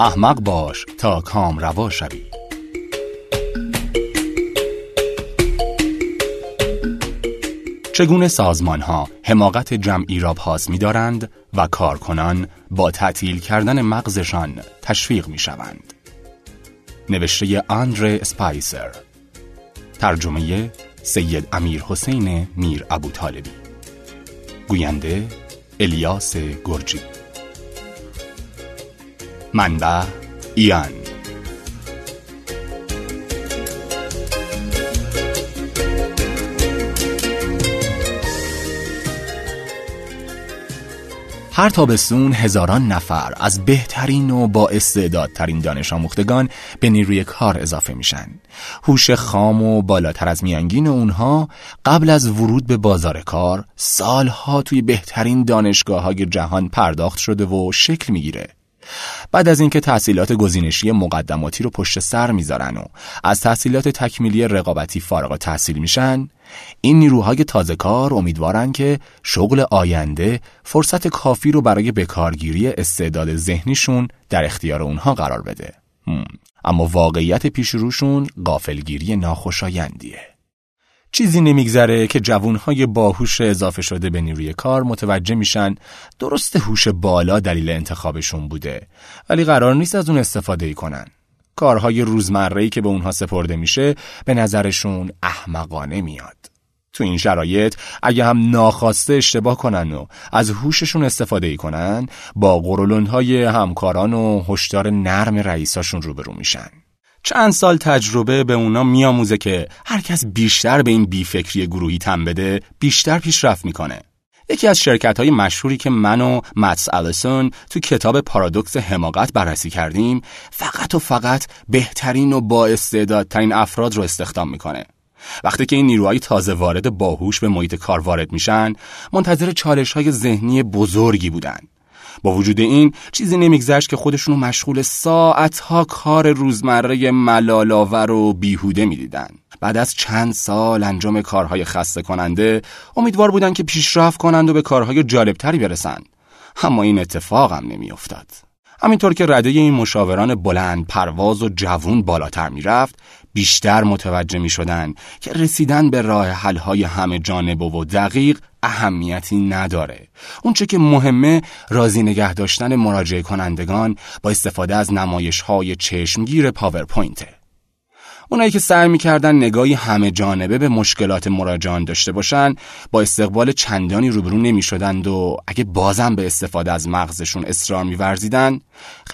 احمق باش تا کام روا شوی. چگونه سازمان ها حماقت جمعی را پاس می دارند و کارکنان با تعطیل کردن مغزشان تشویق می شوند. نوشته آندره سپایسر ترجمه سید امیر حسین میر ابو طالبی گوینده الیاس گرجی. منبع ایان هر تابستون هزاران نفر از بهترین و با استعدادترین دانش آموختگان به نیروی کار اضافه میشن. هوش خام و بالاتر از میانگین اونها قبل از ورود به بازار کار سالها توی بهترین دانشگاه های جهان پرداخت شده و شکل می‌گیره. بعد از اینکه تحصیلات گزینشی مقدماتی رو پشت سر می‌ذارن و از تحصیلات تکمیلی رقابتی فارغ تحصیل میشن این نیروهای تازه کار امیدوارن که شغل آینده فرصت کافی رو برای بکارگیری استعداد ذهنیشون در اختیار اونها قرار بده. اما واقعیت پیش روشون قافلگیری ناخوشایندیه. چیزی نمیگذره که جوانهای باهوش اضافه شده به نیروی کار متوجه میشن درست هوش بالا دلیل انتخابشون بوده ولی قرار نیست از اون استفاده ای کنن. کارهای روزمره‌ای که به اونها سپرده میشه به نظرشون احمقانه میاد. تو این شرایط اگه هم ناخواسته اشتباه کنن و از هوششون استفاده ای کنن با قرولندهای همکاران و هشدار نرم رئیساشون روبرو میشن. چند سال تجربه به اونا میآموزه که هر کس بیشتر به این بیفکری گروهی تن بده بیشتر پیشرفت می‌کنه. یکی از شرکت های مشهوری که من و متس الیسون تو کتاب پارادوکس حماقت بررسی کردیم فقط و فقط بهترین و با استعدادترین افراد رو استخدام می‌کنه. وقتی که این نیروهای تازه وارد باهوش به محیط کار وارد میشن منتظر چالش های ذهنی بزرگی بودن با وجود این چیزی نمیگذشت که خودشونو مشغول ساعتها کار روزمره ملالاور و بیهوده می‌دیدن. بعد از چند سال انجام کارهای خسته کننده امیدوار بودن که پیشرفت کنند و به کارهای جالبتری برسند. اما این اتفاق هم نمیافتاد. همینطور که رده این مشاوران بلند پرواز و جوون بالاتر می‌رفت بیشتر متوجه می شدن که رسیدن به راه حلهای همه جانب و دقیق اهمیتی نداره. اونچه که مهمه راضی نگه داشتن مراجعه کنندگان با استفاده از نمایش های چشمگیر پاورپوینته. اونایی که سعی می‌کردن نگاهی همه جانبه به مشکلات مراجعان داشته باشن با استقبال چندانی روبرو نمی‌شدند و اگه بازم به استفاده از مغزشون اصرار میورزیدن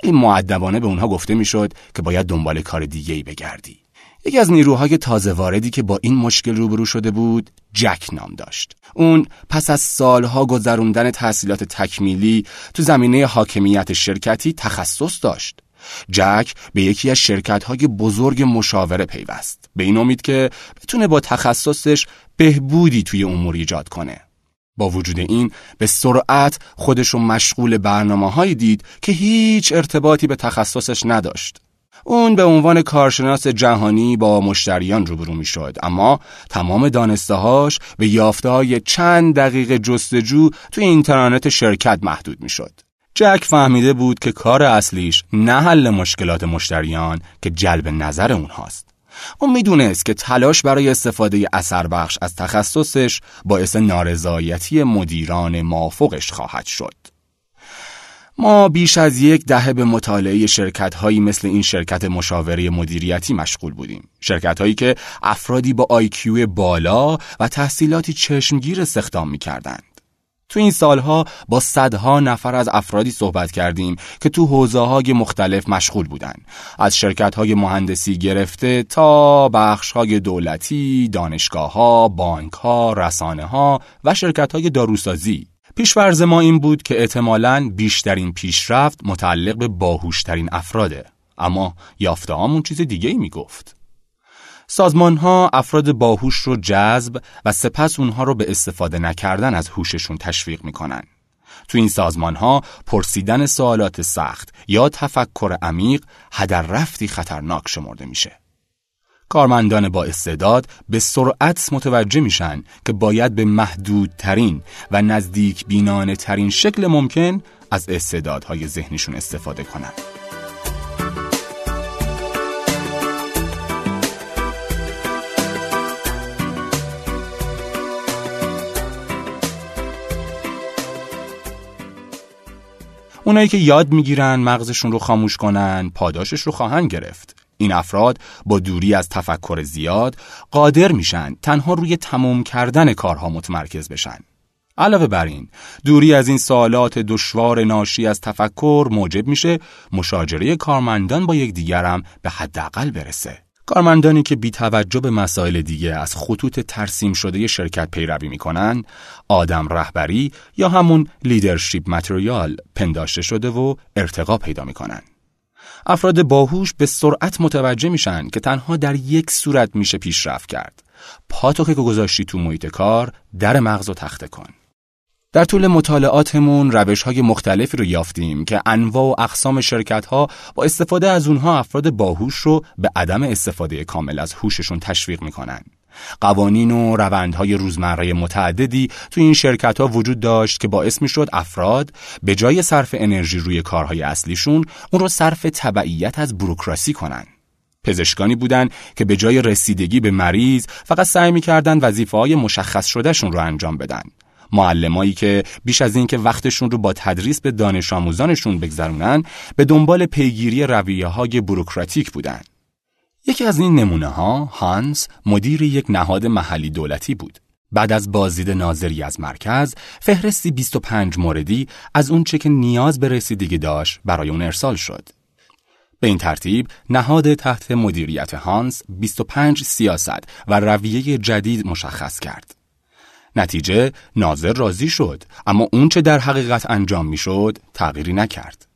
خیلی معدبانه به اونها گفته می‌شد که باید دنبال کار دیگه ای بگردی. یکی از نیروهای تازه واردی که با این مشکل روبرو شده بود جک نام داشت. اون پس از سالها گذروندن تحصیلات تکمیلی تو زمینه حاکمیت شرکتی تخصص داشت. جک به یکی از شرکت بزرگ مشاوره پیوست. به این امید که بتونه با تخصصش بهبودی توی امور ایجاد کنه. با وجود این به سرعت خودشو مشغول برنامه دید که هیچ ارتباطی به تخصصش نداشت. اون به عنوان کارشناس جهانی با مشتریان روبرو می شد اما تمام دانستهاش به یافته های چند دقیقه جستجو توی اینترنت شرکت محدود می شد. جک فهمیده بود که کار اصلیش نه حل مشکلات مشتریان که جلب نظر اونهاست. اون می‌دونست که تلاش برای استفاده اثر بخش از تخصصش باعث نارضایتی مدیران مافوقش خواهد شد. ما بیش از یک دهه به مطالعه شرکت هایی مثل این شرکت مشاوره مدیریتی مشغول بودیم. شرکت هایی که افرادی با آیکیو بالا و تحصیلاتی چشمگیر استخدام می کردند. تو این سالها با صدها نفر از افرادی صحبت کردیم که تو حوزه های مختلف مشغول بودند. از شرکت های مهندسی گرفته تا بخش های دولتی، دانشگاه ها، بانک ها، رسانه ها و شرکت های داروسازی پیشورز ما این بود که احتمالاً بیشترین پیشرفت متعلق به باهوشترین افراده اما یافته چیز دیگه ای می گفت. سازمان ها افراد باهوش رو جذب و سپس اونها رو به استفاده نکردن از هوششون تشویق می‌کنن. تو این سازمان ها پرسیدن سوالات سخت یا تفکر عمیق هدر رفتی خطرناک شمرده میشه. کارمندان با استعداد به سرعت متوجه میشن که باید به محدودترین و نزدیک بینانه ترین شکل ممکن از استعدادهای ذهنیشون استفاده کنند. اونایی که یاد می‌گیرن مغزشون رو خاموش کنن پاداشش رو خواهند گرفت. این افراد با دوری از تفکر زیاد قادر میشن تنها روی تموم کردن کارها متمرکز بشن. علاوه بر این دوری از این سوالات دشوار ناشی از تفکر موجب میشه مشاجره کارمندان با یکدیگرم به حداقل برسه. کارمندانی که بی توجه به مسائل دیگه از خطوط ترسیم شده شرکت پیروی می‌کنن آدم رهبری یا همون لیدرشپ متریال پنداشته شده و ارتقا پیدا می‌کنن. افراد باهوش به سرعت متوجه میشن که تنها در یک صورت میشه پیشرفت کرد. پاتو که گذاشتی تو محیط کار در مغز و تخته کن. در طول مطالعاتمون روش های مختلفی رو یافتیم که انواع و اقسام شرکت ها با استفاده از اونها افراد باهوش رو به عدم استفاده کامل از هوششون تشویق می‌کنن. قوانین و روندهای روزمره متعددی تو این شرکت ها وجود داشت که باعث می شد افراد به جای صرف انرژی روی کارهای اصلیشون اون رو صرف تبعیت از بروکراسی کنن. پزشکانی بودند که به جای رسیدگی به مریض فقط سعی می‌کردن وظیفه های مشخص شدهشون رو انجام بدن. معلمایی که بیش از اینکه وقتشون رو با تدریس به دانش آموزانشون بگذرونن به دنبال پیگیری رویه های بروکراتیک بودن. یکی از این نمونه ها هانس مدیر یک نهاد محلی دولتی بود. بعد از بازدید ناظری از مرکز فهرستی 25 موردی از اونچه که نیاز به رسیدگی داشت برای اون ارسال شد. به این ترتیب نهاد تحت مدیریت هانس 25 سیاست و رویه جدید مشخص کرد. نتیجه ناظر راضی شد اما اون چه در حقیقت انجام می‌شد تغییری نکرد.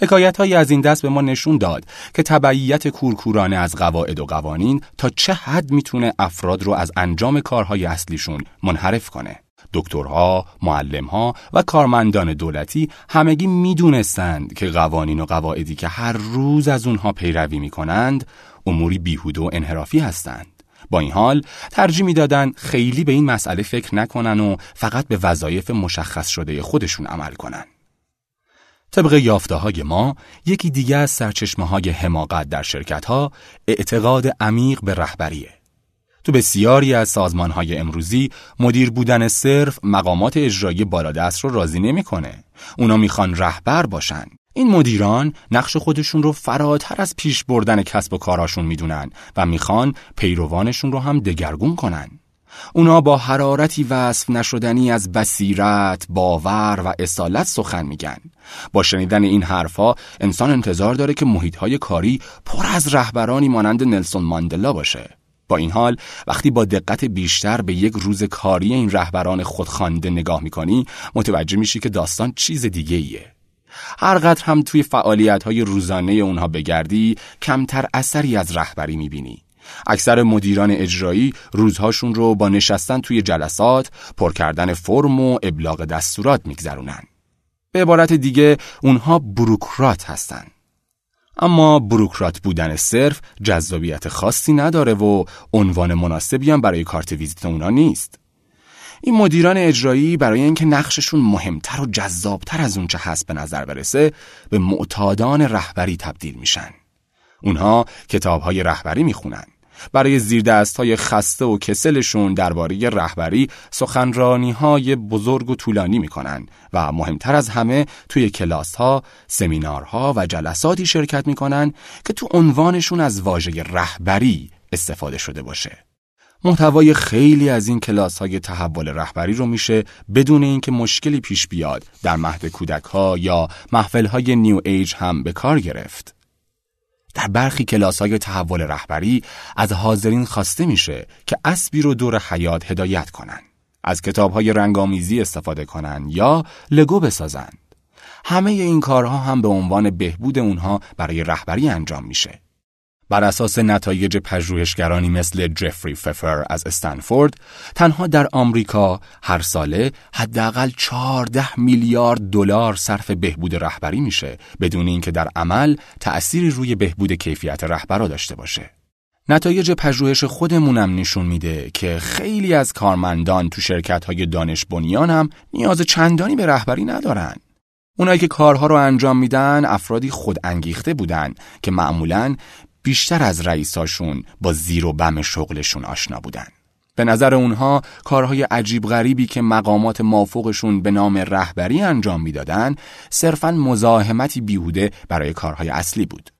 حکایت هایی از این دست به ما نشون داد که تبعیت کورکورانه از قواعد و قوانین تا چه حد می‌تونه افراد رو از انجام کارهای اصلیشون منحرف کنه. دکترها، معلمها و کارمندان دولتی همگی می‌دونستند که قوانین و قواعدی که هر روز از اونها پیروی می‌کنند اموری بیهوده و انحرافی هستند. با این حال ترجیح می‌دادند خیلی به این مسئله فکر نکنن و فقط به وظایف مشخص شده خودشون عمل کنن. طبق یافته های ما یکی دیگه از سرچشمه های حماقت در شرکت ها اعتقاد عمیق به رهبریه. تو بسیاری از سازمان های امروزی مدیر بودن صرف مقامات اجرایی بالادست رو راضی نمی‌کنه. اونا می‌خوان رهبر باشن این مدیران نقش خودشون رو فراتر از پیش بردن کسب و کاراشون می‌دونن و می‌خوان پیروانشون رو هم دگرگون کنن. اونا با حرارتی وصف نشدنی از بصیرت، باور و اصالت سخن میگن. با شنیدن این حرفها انسان انتظار داره که محیطهای کاری پر از رهبرانی مانند نلسون ماندلا باشه. با این حال وقتی با دقت بیشتر به یک روز کاری این رهبران خودخوانده نگاه می‌کنی متوجه میشی که داستان چیز دیگه ایه. هرقدر هم توی فعالیت های روزانه اونها بگردی کمتر اثری از رهبری می‌بینی. اکثر مدیران اجرایی روزهاشون رو با نشستن توی جلسات پر کردن فرم و ابلاغ دستورات میگذرونن. به عبارت دیگه اونها بروکرات هستن. اما بروکرات بودن صرف جذابیت خاصی نداره و عنوان مناسبی هم برای کارت ویزیت اونا نیست. این مدیران اجرایی برای اینکه نقششون مهمتر و جذابتر از اونچه هست به نظر برسه به معتادان رهبری تبدیل میشن. اونها کتابهای رهبری می‌خونن. برای زیردست های خسته و کسلشون درباره رهبری سخنرانی های بزرگ و طولانی می‌کنن و مهمتر از همه توی کلاس ها، سمینارها و جلساتی شرکت می‌کنن که تو عنوانشون از واژه رهبری استفاده شده باشه. محتوای خیلی از این کلاس های تحول رهبری رو میشه بدون اینکه مشکلی پیش بیاد در مهد کودک ها یا محفل های نیو ایج هم به کار گرفت. در برخی کلاس های تحول رهبری از حاضرین خواسته میشه که اسبی رو دور حیات هدایت کنن. از کتاب های رنگامیزی استفاده کنن یا لگو بسازن. همه این کارها هم به عنوان بهبود اونها برای رهبری انجام میشه. بر اساس نتایج پژوهشگرانی مثل جفری ففر از استنفورد تنها در آمریکا هر ساله حداقل 14 میلیارد دلار صرف بهبود رهبری میشه بدون اینکه در عمل تأثیری روی بهبود کیفیت رهبرا داشته باشه نتایج پژوهش خودمونم نشون میده که خیلی از کارمندان تو شرکت های دانش بنیان هم نیاز چندانی به رهبری ندارن. اونایی که کارها رو انجام میدن افرادی خود انگیخته بودن که معمولا بیشتر از رئیساشون با زیر و بم شغلشون آشنا بودن. به نظر اونها کارهای عجیب غریبی که مقامات مافوقشون به نام رهبری انجام می‌دادن صرفا مزاحمتی بیهوده برای کارهای اصلی بود.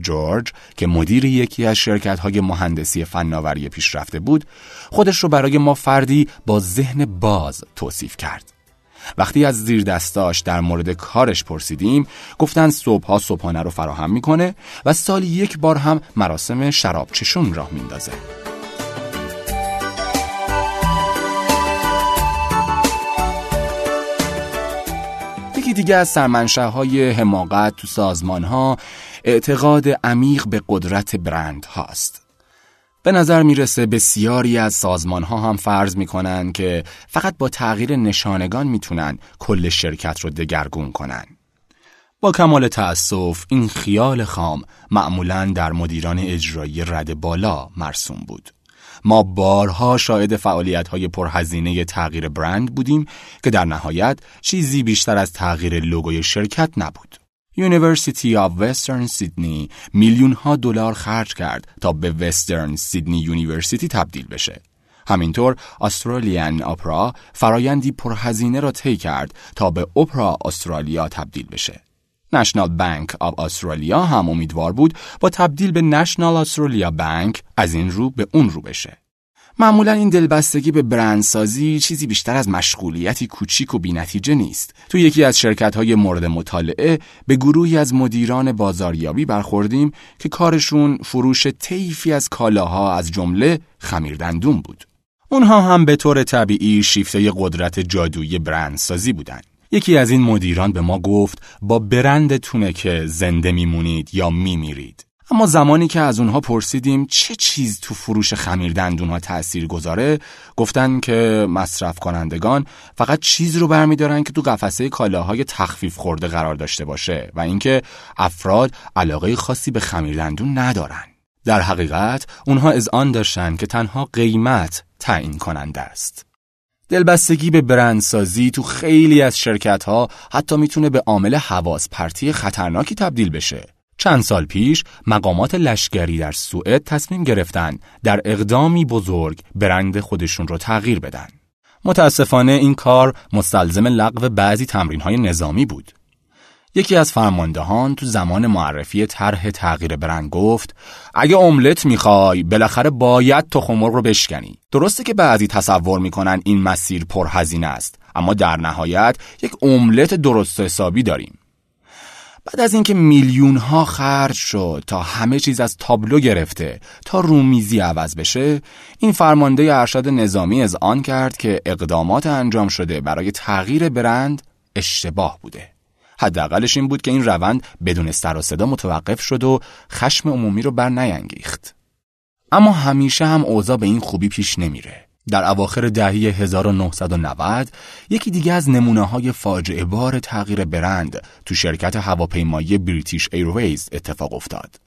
جورج که مدیر یکی از شرکت های مهندسی فناوری پیشرفته بود خودش رو برای ما فردی با ذهن باز توصیف کرد وقتی از زیر دستاش در مورد کارش پرسیدیم گفتن صبحها صبحانه رو فراهم می‌کنه و سالی یک بار هم مراسم شراب چشون راه میندازه یکی دیگه از سرمنشه حماقت تو سازمان ها اعتقاد عمیق به قدرت برند هاست. به نظر می‌رسه بسیاری از سازمان ها هم فرض می‌کنن که فقط با تغییر نشانگان می‌تونن کل شرکت رو دگرگون کنن. با کمال تأسف این خیال خام معمولا در مدیران اجرایی رد بالا مرسوم بود. ما بارها شاهد فعالیت های پرهزینه تغییر برند بودیم که در نهایت چیزی بیشتر از تغییر لوگوی شرکت نبود. University of Western Sydney میلیون ها دلار خرج کرد تا به Western Sydney University تبدیل بشه. همینطور Australian Opera فرایندی پرهزینه را طی کرد تا به Opera Australia تبدیل بشه. National Bank of Australia هم امیدوار بود با تبدیل به National Australia Bank از این رو به اون رو بشه. معمولا این دلبستگی به برندسازی چیزی بیشتر از مشغولیتی کوچیک و بینتیجه نیست. تو یکی از شرکت های مورد مطالعه به گروهی از مدیران بازاریابی برخوردیم که کارشون فروش طیفی از کالاها از جمله خمیردندون بود. اونها هم به طور طبیعی شیفته قدرت جادویی برندسازی بودند. یکی از این مدیران به ما گفت با برندتونه که زنده میمونید یا میمیرید. اما زمانی که از اونها پرسیدیم چه چیز تو فروش خمیر دندون ها تأثیر گذاره گفتن که مصرف کنندگان فقط چیز رو برمیدارن که تو قفسه کالاهای تخفیف خورده قرار داشته باشه و اینکه افراد علاقه خاصی به خمیر دندون ندارن. در حقیقت اونها از آن داشتن که تنها قیمت تعیین کننده است. دلبستگی به برندسازی تو خیلی از شرکت ها حتی می‌تونه به عامل حواس پرتی خطرناکی تبدیل بشه. چند سال پیش مقامات لشکری در سوئد تصمیم گرفتن در اقدامی بزرگ برند خودشون رو تغییر بدن. متاسفانه این کار مستلزم لغو بعضی تمرین های نظامی بود. یکی از فرماندهان تو زمان معرفی طرح تغییر برند گفت اگه املت می‌خوای بالاخره باید تخم رو بشکنی درسته که بعضی تصور می‌کنن این مسیر پرهزینه است اما در نهایت یک املت درست حسابی داریم بعد از اینکه میلیون ها خرج شد تا همه چیز از تابلو گرفته تا رومیزی عوض بشه این فرمانده ارشد نظامی از آن کرد که اقدامات انجام شده برای تغییر برند اشتباه بوده. حداقلش این بود که این روند بدون سر و صدا متوقف شد و خشم عمومی رو بر نیانگیخت اما همیشه هم اوضاع به این خوبی پیش نمیره. در اواخر دهه 1990 یکی دیگه از نمونه های فاجعه بار تغییر برند تو شرکت هواپیمایی بریتیش ایرویز اتفاق افتاد.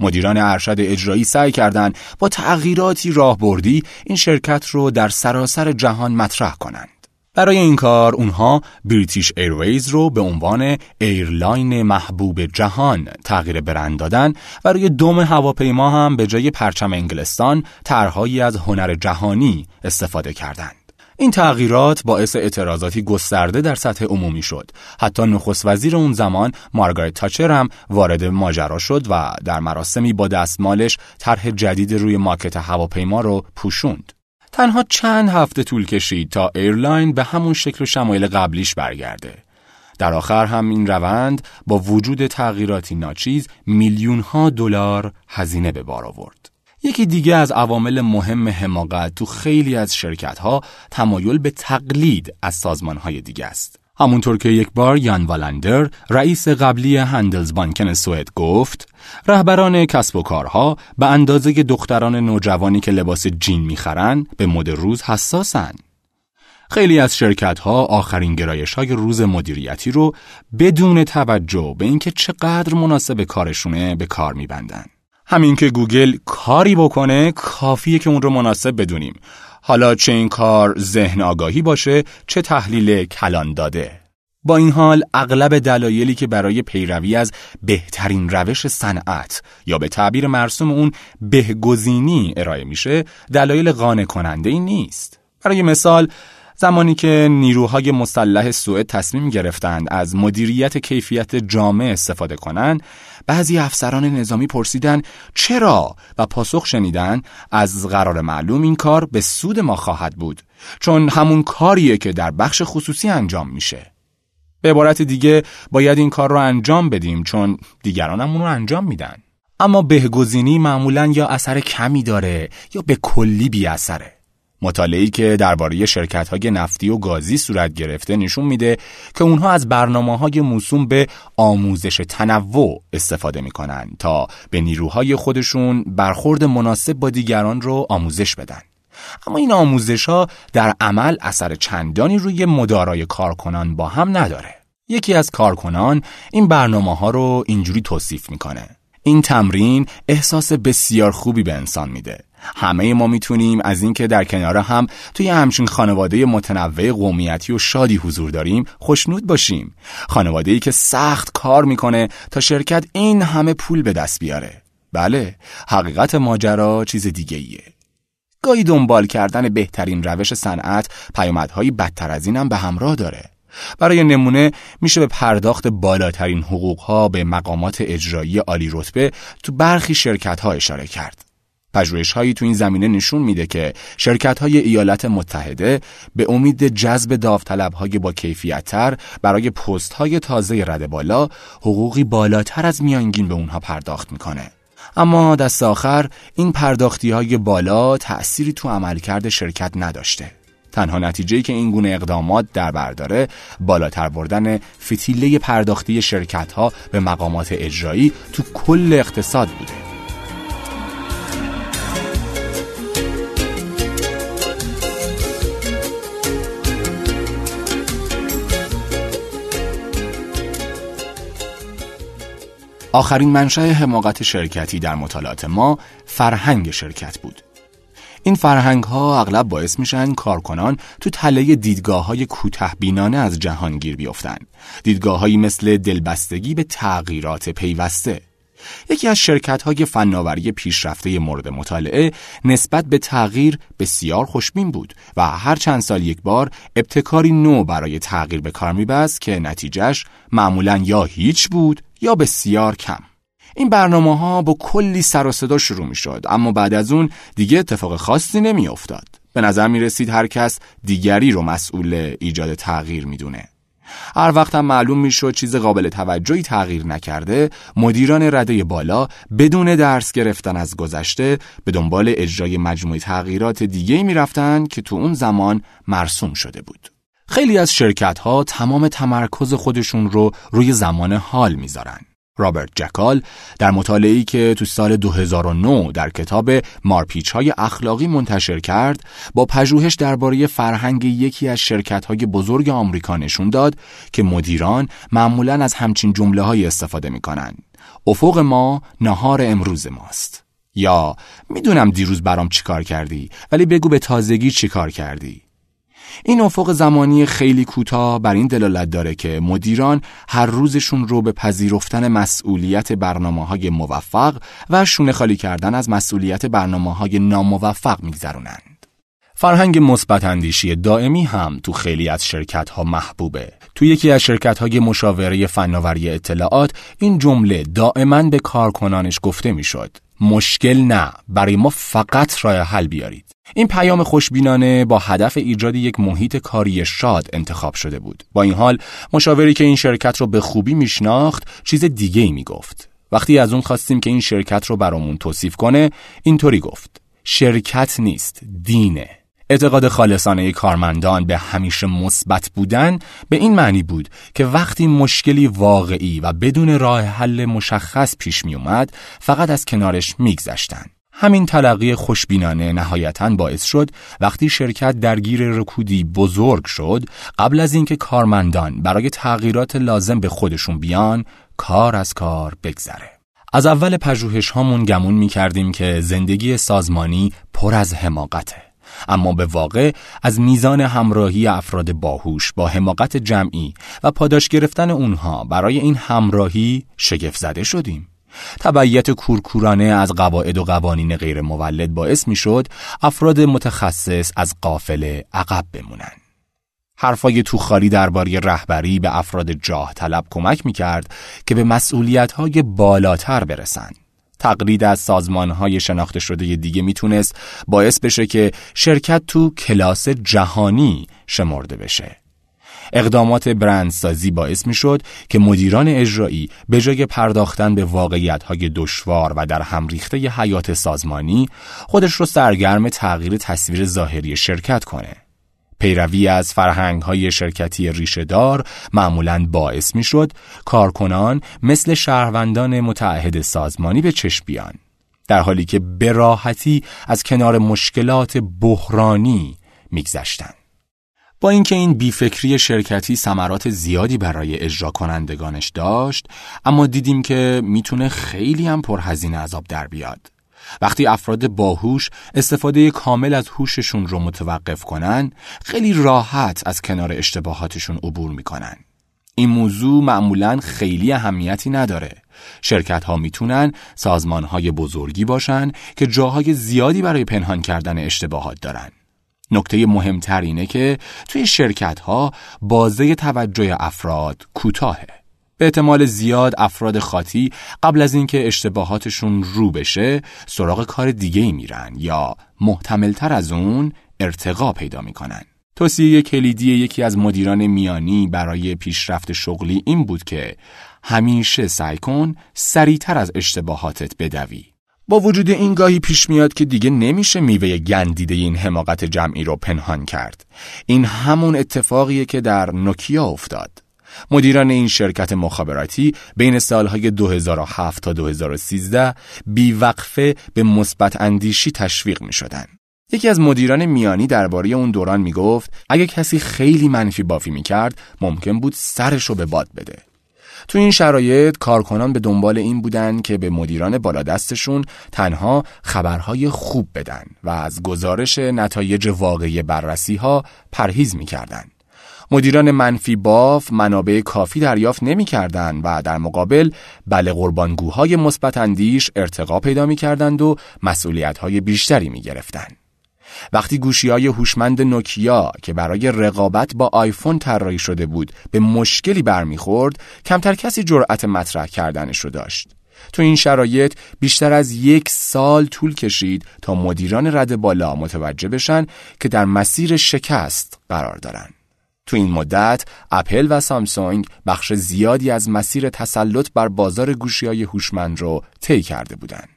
مدیران ارشد اجرایی سعی کردند با تغییراتی راهبردی این شرکت رو در سراسر جهان مطرح کنند. برای این کار اونها British Airways رو به عنوان ایرلاین محبوب جهان تغییر برند دادن و روی دم هواپیما هم به جای پرچم انگلستان طرحهایی از هنر جهانی استفاده کردند. این تغییرات باعث اعتراضاتی گسترده در سطح عمومی شد. حتی نخست وزیر اون زمان مارگارت تاچر هم وارد ماجرا شد و در مراسمی با دستمالش طرح جدید روی ماکت هواپیما رو پوشوند. تنها چند هفته طول کشید تا ایرلاین به همون شکل و شمایل قبلیش برگرده. در آخر هم این روند با وجود تغییراتی ناچیز میلیون ها دلار هزینه به بار آورد. یکی دیگه از عوامل مهم حماقت تو خیلی از شرکت ها تمایل به تقلید از سازمان های دیگه است. همونطور که یک بار یان والندر رئیس قبلی Handelsbanken سوئد گفت رهبران کسب و کارها به اندازه دختران نوجوانی که لباس جین می‌خرن به مد روز حساسن. خیلی از شرکت ها آخرین گرایش های روز مدیریتی رو بدون توجه به اینکه چقدر مناسب کارشونه به کار میبندن. همین که گوگل کاری بکنه کافیه که اون رو مناسب بدونیم. حالا چه این کار ذهن آگاهی باشه چه تحلیل کلان داده. با این حال اغلب دلایلی که برای پیروی از بهترین روش صنعت یا به تعبیر مرسوم اون بهگزینی ارائه میشه دلایل قانع کننده ای نیست. برای مثال زمانی که نیروهای مسلح سوئد تصمیم گرفتند از مدیریت کیفیت جامع استفاده کنند بعضی افسران نظامی پرسیدن چرا؟ و پاسخ شنیدن از قرار معلوم این کار به سود ما خواهد بود چون همون کاریه که در بخش خصوصی انجام میشه. به عبارت دیگه باید این کار رو انجام بدیم چون دیگران هم اون رو انجام میدن. اما بهگزینی معمولا یا اثر کمی داره یا به کلی بی اثره مطالعه‌ای که درباره شرکت‌های نفتی و گازی صورت گرفته نشون میده که اونها از برنامه‌های موسوم به آموزش تنوع استفاده می‌کنن تا به نیروهای خودشون برخورد مناسب با دیگران رو آموزش بدن. اما این آموزش ها در عمل اثر چندانی روی مدارای کارکنان با هم نداره. یکی از کارکنان این برنامه ها رو اینجوری توصیف می‌کنه. این تمرین احساس بسیار خوبی به انسان میده. همه ما می‌تونیم از اینکه در کنار هم توی همچین خانواده متنوع قومیتی و شادی حضور داریم خوشنود باشیم. خانواده ای که سخت کار می‌کنه تا شرکت این همه پول به دست بیاره. بله، حقیقت ماجرا چیز دیگه ایه. گاهی دنبال کردن بهترین روش صنعت پیامدهایی بدتر از این هم به همراه داره. برای نمونه میشه به پرداخت بالاترین حقوقها به مقامات اجرایی عالی رتبه تو برخی شرکت ها اشاره کرد. پژوهش هایی تو این زمینه نشون میده که شرکت های ایالات متحده به امید جذب داوطلب های با کیفیت تر برای پست های تازه رد بالا حقوقی بالاتر از میانگین به اونها پرداخت می‌کنه. اما دست آخر این پرداختی های بالا تأثیری تو عملکرد شرکت نداشته. تنها نتیجه‌ای که این گونه اقدامات در برداره بالاتر بردن فتیله پرداختی شرکت ها به مقامات اجرایی تو کل اقتصاد بوده. آخرین منشأ حماقت شرکتی در مطالعات ما فرهنگ شرکت بود. این فرهنگ ها اغلب باعث میشن کارکنان تو تله دیدگاه های کوته بینانه از جهانگیر بیفتن. دیدگاه هایی مثل دلبستگی به تغییرات پیوسته. یکی از شرکت های فناوری پیشرفته مورد مطالعه نسبت به تغییر بسیار خوشبین بود و هر چند سال یک بار ابتکاری نو برای تغییر به کار میبست که نتیجهش معمولا یا هیچ بود یا بسیار کم این برنامه ها با کلی سر و صدا شروع می شد اما بعد از اون دیگه اتفاق خاصی نمی افتاد. به نظر می رسید هر کس دیگری رو مسئول ایجاد تغییر می‌دونه. هر وقت هم معلوم می‌شد چیز قابل توجهی تغییر نکرده مدیران رده بالا بدون درس گرفتن از گذشته به دنبال اجرای مجموعه تغییرات دیگه می‌رفتن که تو اون زمان مرسوم شده بود خیلی از شرکت ها تمام تمرکز خودشون رو روی زمان حال می‌ذارن رابرت جکال در مطالعه‌ای که تو سال 2009 در کتاب مارپیچ های اخلاقی منتشر کرد با پژوهش درباره فرهنگ یکی از شرکت های بزرگ آمریکا نشون داد که مدیران معمولا از همچین جمله های استفاده می‌کنن افق ما نهار امروز ماست. یا می‌دونم دیروز برام چیکار کردی ولی بگو به تازگی چیکار کردی. این افق زمانی خیلی کوتاه بر این دلالت داره که مدیران هر روزشون رو به پذیرفتن مسئولیت برنامه های موفق و شونه خالی کردن از مسئولیت برنامه های ناموفق میگذرونند. فرهنگ مثبت اندیشی دائمی هم تو خیلی از شرکت ها محبوبه. تو یکی از شرکت های مشاوره فناوری اطلاعات این جمله دائما به کارکنانش گفته می‌شد. مشکل نه برای ما فقط راه حل بیارید. این پیام خوشبینانه با هدف ایجاد یک محیط کاری شاد انتخاب شده بود. با این حال مشاوری که این شرکت رو به خوبی میشناخت چیز دیگه ای می‌گفت. وقتی از اون خواستیم که این شرکت رو برامون توصیف کنه اینطوری گفت شرکت نیست دینه اعتقاد خالصانه کارمندان به همیشه مثبت بودن به این معنی بود که وقتی مشکلی واقعی و بدون راه حل مشخص پیش می اومد فقط از کنارش میگذشتن. همین تلقی خوشبینانه نهایتا باعث شد وقتی شرکت درگیر رکودی بزرگ شد قبل از اینکه کارمندان برای تغییرات لازم به خودشون بیان کار از کار بگذره. از اول پژوهش هامون گمون می کردیم که زندگی سازمانی پر از حماقته. اما به واقع از میزان همراهی افراد باهوش با حماقت جمعی و پاداش گرفتن اونها برای این همراهی شگفت زده شدیم تبعیت کورکورانه از قواعد و قوانین غیر مولد باعث می شد افراد متخصص از قافله عقب بمونن. حرفای توخالی درباره رهبری به افراد جاه طلب کمک می کرد که به مسئولیت های بالاتر برسند. تقلید از سازمان های شناخته شده دیگه می‌تونست باعث بشه که شرکت تو کلاس جهانی شمرده بشه. اقدامات برندسازی باعث می شد که مدیران اجرایی به جای پرداختن به واقعیت های دشوار و در هم ریخته ی حیات سازمانی خودش رو سرگرم تغییر تصویر ظاهری شرکت کنه. پیروی از فرهنگ های شرکتی ریشهدار معمولا باعث می شد کارکنان مثل شهروندان متعهد سازمانی به چشم بیان. در حالی که به راحتی از کنار مشکلات بحرانی میگذشتند. با اینکه این بیفکری شرکتی ثمرات زیادی برای اجرا کنندگانش داشت اما دیدیم که می‌تونه خیلی هم پرهزینه عذاب در بیاد وقتی افراد باهوش استفاده کامل از هوششون رو متوقف کنن خیلی راحت از کنار اشتباهاتشون عبور می‌کنن. این موضوع معمولا خیلی اهمیتی نداره. شرکت ها می‌تونن سازمان های بزرگی باشن که جاهای زیادی برای پنهان کردن اشتباهات دارن. نکته مهمتر اینه که توی شرکت ها بازه توجه افراد کوتاهه. به احتمال زیاد افراد خاطی قبل از اینکه اشتباهاتشون رو بشه سراغ کار دیگه ای میرن یا محتملتر از اون ارتقا پیدا می‌کنن. توصیه کلیدی یکی از مدیران میانی برای پیشرفت شغلی این بود که همیشه سعی کن سریعتر از اشتباهاتت بدوی. با وجود این گاهی پیش میاد که دیگه نمیشه میوه گندیده این حماقت جمعی رو پنهان کرد. این همون اتفاقیه که در نوکیا افتاد. مدیران این شرکت مخابراتی بین سالهای 2007 تا 2013 بیوقفه به مثبت اندیشی تشویق می شدن. یکی از مدیران میانی درباره اون دوران می گفت اگه کسی خیلی منفی بافی می کرد ممکن بود سرش رو به باد بده. تو این شرایط کارکنان به دنبال این بودن که به مدیران بالادستشون تنها خبرهای خوب بدن و از گزارش نتایج واقعی بررسی ها پرهیز می‌کردن. مدیران منفی باف منابع کافی دریافت نمی‌کردند و در مقابل بله قربانگوهای مثبت اندیش ارتقا پیدا می‌کردند و مسئولیت‌های بیشتری می‌گرفتند. وقتی گوشی های هوشمند نوکیا که برای رقابت با آیفون طراحی شده بود به مشکلی برمیخورد کمتر کسی جرأت مطرح کردنش رو داشت تو این شرایط بیشتر از یک سال طول کشید تا مدیران رد بالا متوجه بشن که در مسیر شکست قرار دارن تو این مدت اپل و سامسونگ بخش زیادی از مسیر تسلط بر بازار گوشی های هوشمند رو طی کرده بودند.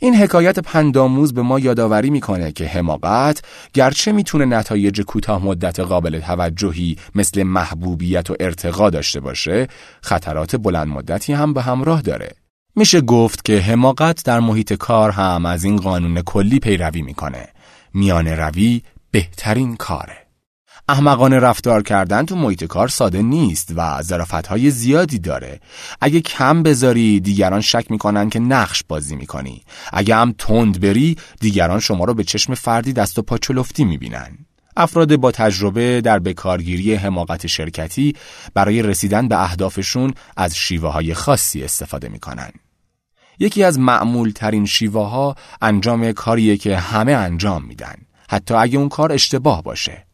این حکایت پنداموز به ما یادآوری می‌کنه که حماقت گرچه می‌تونه نتایج کوتاه مدت قابل توجهی مثل محبوبیت و ارتقا داشته باشه خطرات بلند مدتی هم به همراه داره. میشه گفت که حماقت در محیط کار هم از این قانون کلی پیروی می‌کنه. میان روی بهترین کاره. احمقانه رفتار کردن تو محیط کار ساده نیست و های زیادی داره. اگه کم بذاری دیگران شک می‌کنن که نقش بازی می‌کنی. اگه هم تند بری دیگران شما رو به چشم فردی دست و پا چلفتی می‌بینن. افراد با تجربه در بکارگیری حماقت شرکتی برای رسیدن به اهدافشون از شیوه های خاصی استفاده می‌کنن. یکی از معمول ترین شیوه ها انجام کاریه که همه انجام میدن. حتی اگه اون کار اشتباه باشه.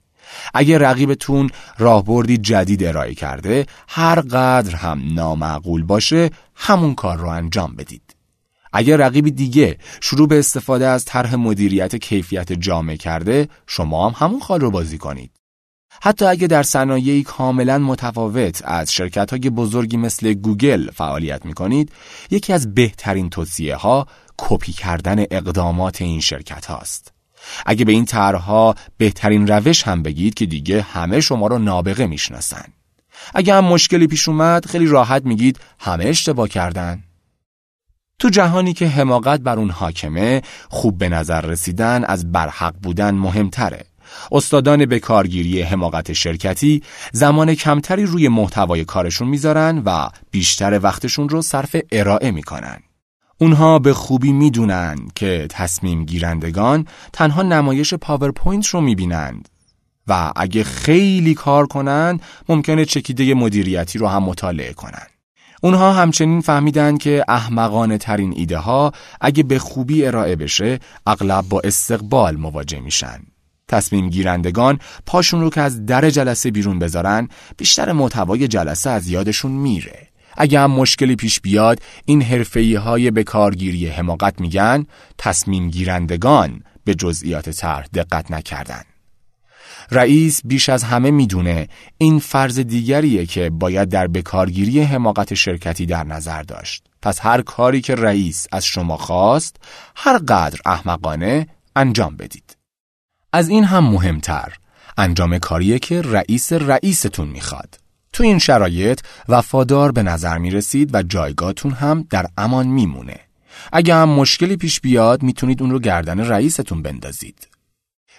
اگه رقیبتون راهبردی جدید ارائه کرده هر قدر هم نامعقول باشه همون کار رو انجام بدید. اگر رقیبی دیگه شروع به استفاده از طرح مدیریت کیفیت جامع کرده شما هم همون خال رو بازی کنید. حتی اگه در صنایعی کاملا متفاوت از شرکت های بزرگی مثل گوگل فعالیت می کنید یکی از بهترین توصیه ها کپی کردن اقدامات این شرکت هاست. اگه به این طرحها بهترین روش هم بگید که دیگه همه شما رو نابغه می‌شناسن. اگه هم مشکلی پیش اومد خیلی راحت میگید همه اشتباه کردن. تو جهانی که حماقت بر اون حاکمه خوب به نظر رسیدن از برحق بودن مهمتره. استادان به کارگیری حماقت شرکتی زمان کمتری روی محتوای کارشون می‌ذارن و بیشتر وقتشون رو صرف ارائه می‌کنن. اونها به خوبی می‌دونن که تصمیم گیرندگان تنها نمایش پاورپوینت رو می‌بینند و اگه خیلی کار کنن ممکنه چکیده مدیریتی رو هم مطالعه کنن. اونها همچنین فهمیدن که احمقانه ترین ایده ها اگه به خوبی ارائه بشه اغلب با استقبال مواجه میشن. تصمیم گیرندگان پاشون رو که از در جلسه بیرون بذارن بیشتر محتوای جلسه از یادشون میره. اگه هم مشکلی پیش بیاد این حرفه‌ای های به کارگیری حماقت میگن تصمیم گیرندگان به جزئیات طرح دقت نکردن. رئیس بیش از همه می‌دونه این فرض دیگریه که باید در بکارگیری حماقت شرکتی در نظر داشت. پس هر کاری که رئیس از شما خواست هر قدر احمقانه انجام بدید. از این هم مهمتر انجام کاریه که رئیس رئیستون می‌خواد. تو این شرایط وفادار به نظر می‌رسید و جایگاهتون هم در امان میمونه. اگه هم مشکلی پیش بیاد می‌تونید اون رو گردن رئیستون بندازید.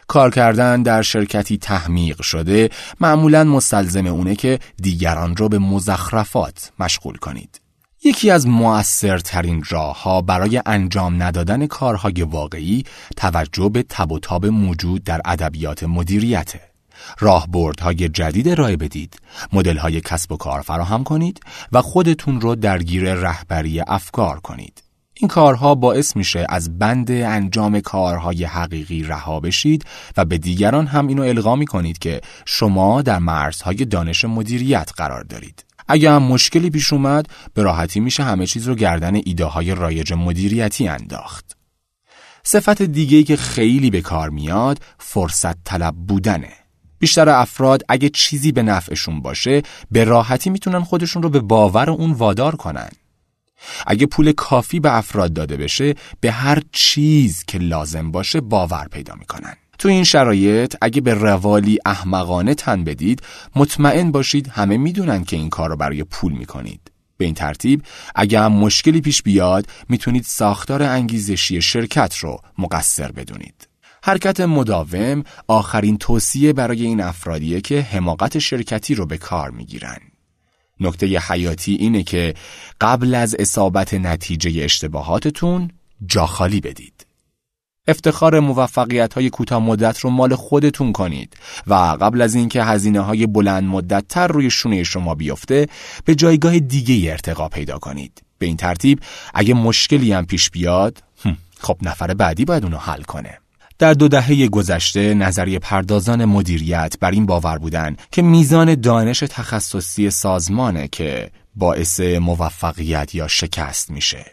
کار کردن در شرکتی تحمیق شده معمولا مستلزم اونه که دیگران را به مزخرفات مشغول کنید. یکی از مؤثرترین راهها برای انجام ندادن کارهای واقعی توجه به تب و تاب موجود در ادبیات مدیریته. راهبردهای جدید ارائه بدید، مدل‌های کسب و کار فراهم کنید و خودتون رو درگیر رهبری افکار کنید. این کارها باعث میشه از بند انجام کارهای حقیقی رها بشید و به دیگران هم اینو القا می‌کنید که شما در مرزهای دانش مدیریت قرار دارید. اگه هم مشکلی پیش اومد به راحتی میشه همه چیز رو گردن ایده های رایج مدیریتی انداخت. صفت دیگه که خیلی به کار میاد فرصت طلب بودنه. بیشتر افراد اگه چیزی به نفعشون باشه به راحتی می‌تونن خودشون رو به باور اون وادار کنن. اگه پول کافی به افراد داده بشه به هر چیز که لازم باشه باور پیدا می‌کنن. تو این شرایط اگه به روالی احمقانه تن بدید مطمئن باشید همه می‌دونن که این کار رو برای پول می‌کنید. به این ترتیب اگه هم مشکلی پیش بیاد می‌تونید ساختار انگیزشی شرکت رو مقصر بدونید. حرکت مداوم آخرین توصیه برای این افرادیه که حماقت شرکتی رو به کار می‌گیرن نکته حیاتی اینه که قبل از اصابت نتیجه اشتباهاتتون جا خالی بدید. افتخار موفقیت های کوتاه مدت رو مال خودتون کنید و قبل از اینکه هزینه های بلند مدت تر روی شونه شما بیفته به جایگاه دیگه ارتقا پیدا کنید. به این ترتیب اگه مشکلی هم پیش بیاد خب نفر بعدی باید اونو حل کنه. در دو دهه گذشته نظریه پردازان مدیریت بر این باور بودند که میزان دانش تخصصی سازمانه که باعث موفقیت یا شکست میشه.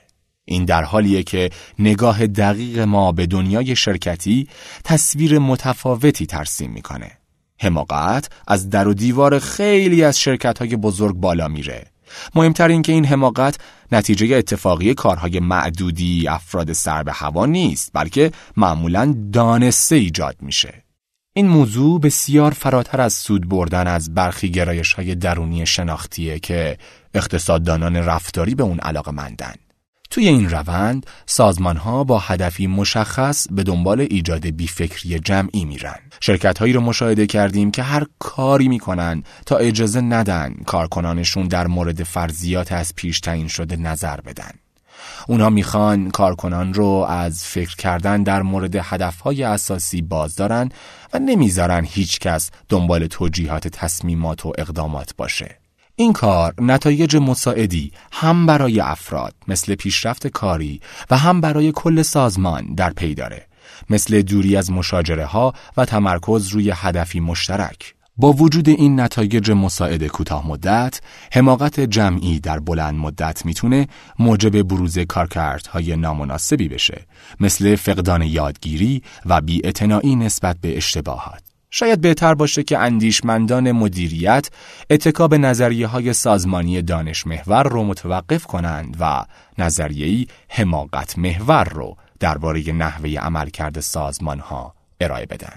این در حالیه که نگاه دقیق ما به دنیای شرکتی تصویر متفاوتی ترسیم می‌کنه. حماقت از در و دیوار خیلی از شرکت های بزرگ بالا میره مهمتر این که این حماقت نتیجه اتفاقی کارهای معدودی افراد سر به هوا نیست بلکه معمولا دانسته ایجاد میشه این موضوع بسیار فراتر از سود بردن از برخی گرایش های درونی شناختیه که اقتصاددانان رفتاری به اون علاقه مندن. توی این روند سازمان ها با هدفی مشخص به دنبال ایجاد بیفکری جمعی میرن. شرکت هایی رو مشاهده کردیم که هر کاری می‌کنن تا اجازه ندن کارکنانشون در مورد فرضیات از پیش تعیین شده نظر بدن. اونا می‌خوان کارکنان رو از فکر کردن در مورد هدفهای اساسی باز دارن و نمی‌ذارن هیچکس دنبال توجیهات تصمیمات و اقدامات باشه. این کار نتایج مساعدی هم برای افراد مثل پیشرفت کاری و هم برای کل سازمان در پی داره مثل دوری از مشاجره ها و تمرکز روی هدفی مشترک با وجود این نتایج مساعد کوتاه مدت، حماقت جمعی در بلند مدت می‌تونه موجب بروز کارکردهای نامناسبی بشه مثل فقدان یادگیری و بیاعتنایی نسبت به اشتباهات. شاید بهتر باشه که اندیشمندان مدیریت اتکا به نظریه های سازمانی دانش محور رو متوقف کنند و نظریه‌ای حماقت محور رو درباره نحوه عملکرد سازمان ها ارائه بدن.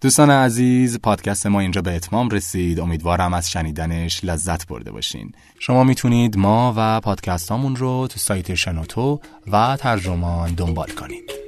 دوستان عزیز پادکست ما اینجا به اتمام رسید. امیدوارم از شنیدنش لذت برده باشین. شما می‌تونید ما و پادکست رو تو سایت شنوتو و ترجمان دنبال کنید.